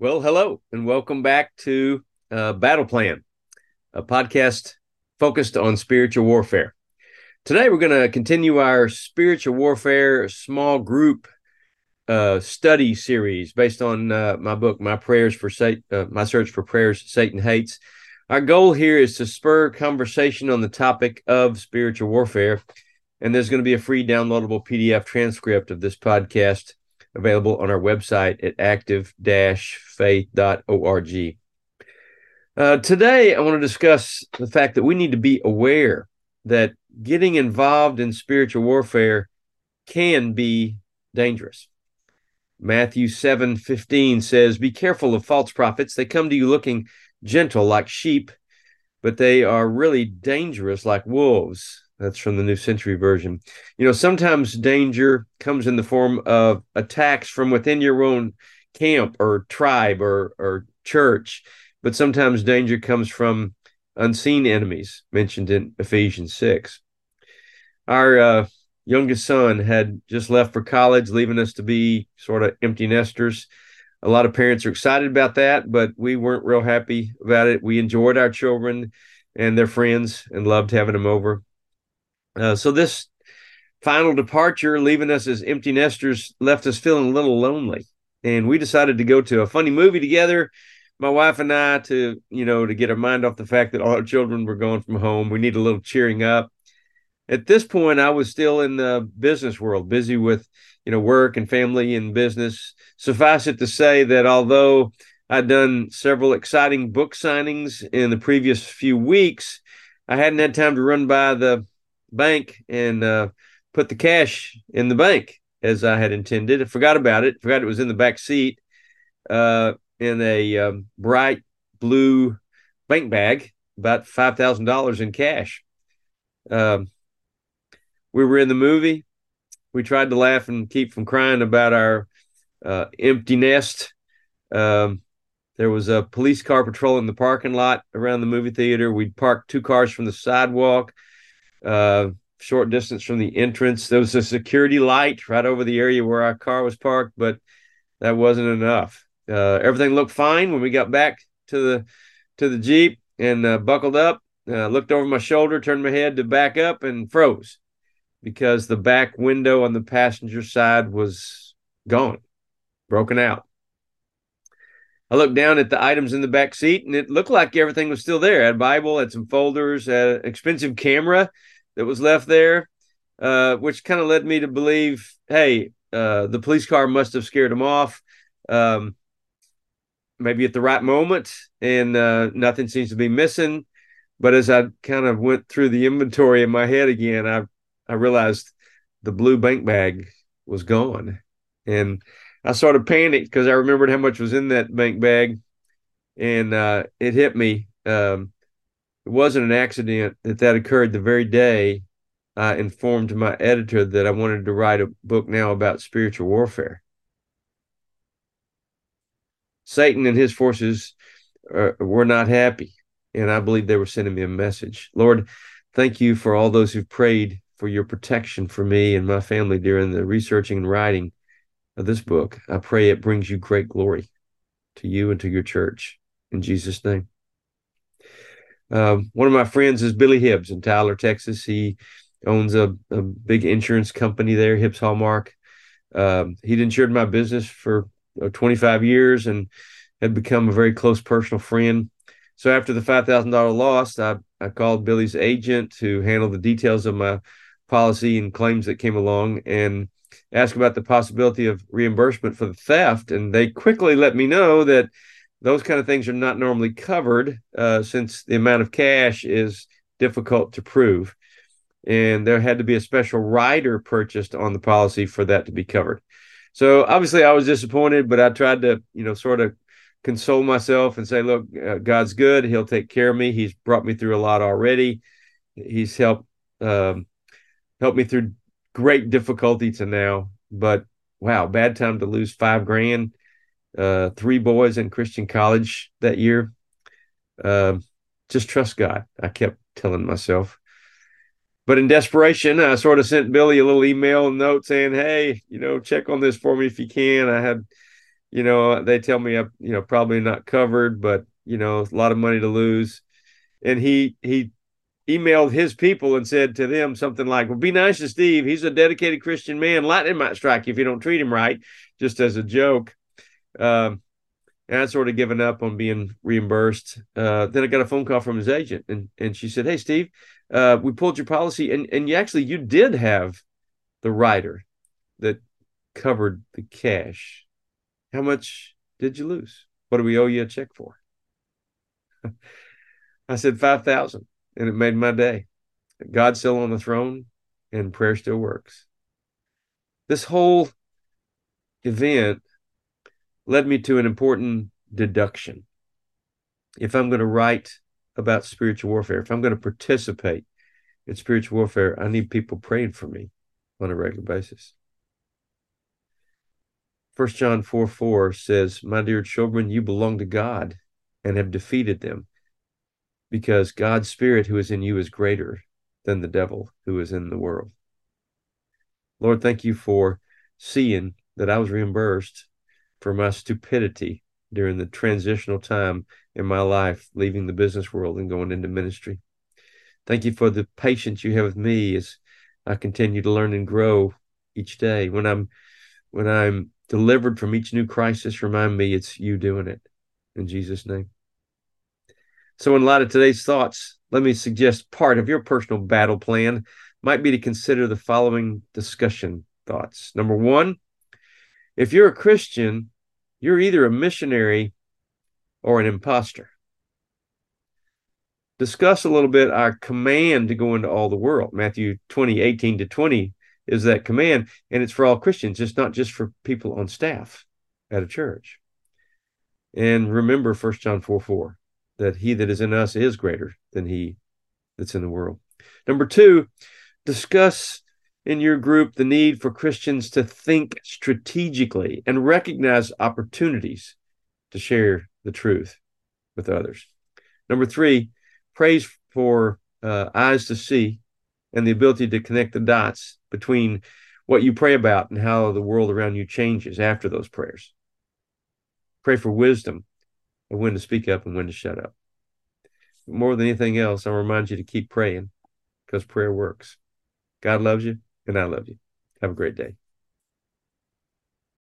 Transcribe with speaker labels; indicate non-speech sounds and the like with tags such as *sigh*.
Speaker 1: Well, hello, and welcome back to uh, Battle Plan, a podcast focused on spiritual warfare. Today, we're going to continue our spiritual warfare small group uh, study series based on uh, my book, "My Prayers for Satan," uh, "My Search for Prayers Satan Hates." Our goal here is to spur conversation on the topic of spiritual warfare, and there's going to be a free downloadable PDF transcript of this podcast available on our website at active-faith.org. Uh, today, I want to discuss the fact that we need to be aware that getting involved in spiritual warfare can be dangerous. Matthew 7 15 says, Be careful of false prophets. They come to you looking gentle like sheep, but they are really dangerous like wolves. That's from the New Century Version. You know, sometimes danger comes in the form of attacks from within your own camp or tribe or, or church, but sometimes danger comes from unseen enemies mentioned in Ephesians 6. Our uh, youngest son had just left for college, leaving us to be sort of empty nesters. A lot of parents are excited about that, but we weren't real happy about it. We enjoyed our children and their friends and loved having them over. Uh, so this final departure, leaving us as empty nesters, left us feeling a little lonely, and we decided to go to a funny movie together. My wife and I to you know to get our mind off the fact that all our children were gone from home. We need a little cheering up. At this point, I was still in the business world, busy with you know work and family and business. Suffice it to say that although I'd done several exciting book signings in the previous few weeks, I hadn't had time to run by the bank and uh, put the cash in the bank as I had intended. I forgot about it. Forgot it was in the back seat uh, in a um, bright blue bank bag, about five thousand dollars in cash. Um, we were in the movie. We tried to laugh and keep from crying about our uh, empty nest. Um, there was a police car patrolling the parking lot around the movie theater. We'd parked two cars from the sidewalk uh, short distance from the entrance. There was a security light right over the area where our car was parked, but that wasn't enough. Uh, everything looked fine when we got back to the to the jeep and uh, buckled up. Uh, looked over my shoulder, turned my head to back up, and froze because the back window on the passenger side was gone, broken out. I looked down at the items in the back seat, and it looked like everything was still there. I had a Bible, had some folders, had an expensive camera that was left there, uh, which kind of led me to believe, hey, uh, the police car must have scared him off, um, maybe at the right moment, and uh, nothing seems to be missing. But as I kind of went through the inventory in my head again, I I realized the blue bank bag was gone, and I sort of panicked because I remembered how much was in that bank bag, and uh, it hit me. Um, it wasn't an accident that that occurred the very day I informed my editor that I wanted to write a book now about spiritual warfare. Satan and his forces uh, were not happy, and I believe they were sending me a message. Lord, thank you for all those who've prayed for your protection for me and my family during the researching and writing of this book. I pray it brings you great glory to you and to your church. In Jesus' name. Um, one of my friends is Billy Hibbs in Tyler, Texas. He owns a, a big insurance company there, Hibbs Hallmark. Um, he'd insured my business for uh, 25 years and had become a very close personal friend. So after the $5,000 loss, I, I called Billy's agent to handle the details of my policy and claims that came along and asked about the possibility of reimbursement for the theft. And they quickly let me know that those kind of things are not normally covered uh, since the amount of cash is difficult to prove. And there had to be a special rider purchased on the policy for that to be covered. So obviously, I was disappointed, but I tried to, you know, sort of console myself and say, look, uh, God's good. He'll take care of me. He's brought me through a lot already. He's helped um, helped me through great difficulty to now. But wow, bad time to lose five grand uh, three boys in Christian college that year. Uh, just trust God. I kept telling myself. But in desperation, I sort of sent Billy a little email note saying, "Hey, you know, check on this for me if you can." I had, you know, they tell me I'm, you know, probably not covered, but you know, a lot of money to lose. And he he emailed his people and said to them something like, Well, be nice to Steve. He's a dedicated Christian man. Lightning might strike you if you don't treat him right, just as a joke. Um, and I'd sort of given up on being reimbursed. Uh, then I got a phone call from his agent, and and she said, "Hey, Steve, uh, we pulled your policy, and and you actually you did have the rider that covered the cash. How much did you lose? What do we owe you a check for?" *laughs* I said five thousand, and it made my day. God's still on the throne, and prayer still works. This whole event led me to an important deduction. If I'm going to write about spiritual warfare, if I'm going to participate in spiritual warfare, I need people praying for me on a regular basis. First John 4 4 says, My dear children, you belong to God and have defeated them because God's spirit who is in you is greater than the devil who is in the world. Lord, thank you for seeing that I was reimbursed for my stupidity during the transitional time in my life, leaving the business world and going into ministry. Thank you for the patience you have with me as I continue to learn and grow each day. When I'm when I'm delivered from each new crisis, remind me it's you doing it. In Jesus' name. So, in light of today's thoughts, let me suggest part of your personal battle plan might be to consider the following discussion thoughts. Number one, if you're a Christian, you're either a missionary or an impostor. Discuss a little bit our command to go into all the world. Matthew 20, 18 to 20 is that command, and it's for all Christians. It's not just for people on staff at a church. And remember 1 John 4 4, that he that is in us is greater than he that's in the world. Number two, discuss in your group the need for Christians to think strategically and recognize opportunities to share the truth with others. Number three, praise for uh, eyes to see and the ability to connect the dots between what you pray about and how the world around you changes after those prayers. Pray for wisdom of when to speak up and when to shut up. More than anything else, I'll remind you to keep praying because prayer works. God loves you and I love you. Have a great day.